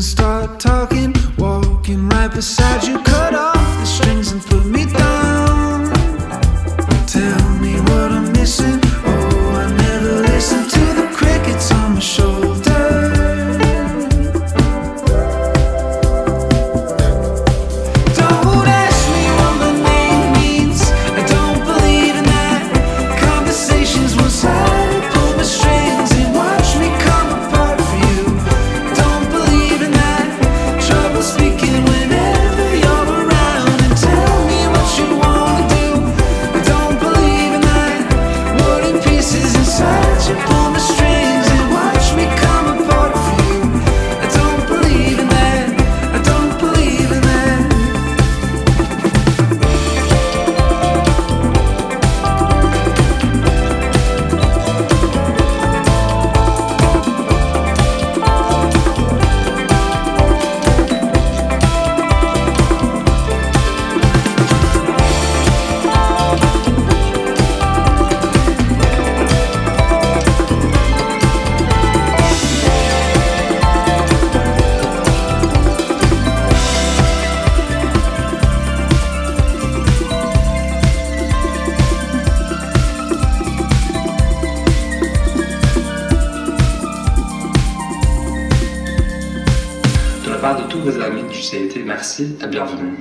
and start talking, walking right beside you, cut off. speaking part de tous vos amis du CIT, merci et bienvenue.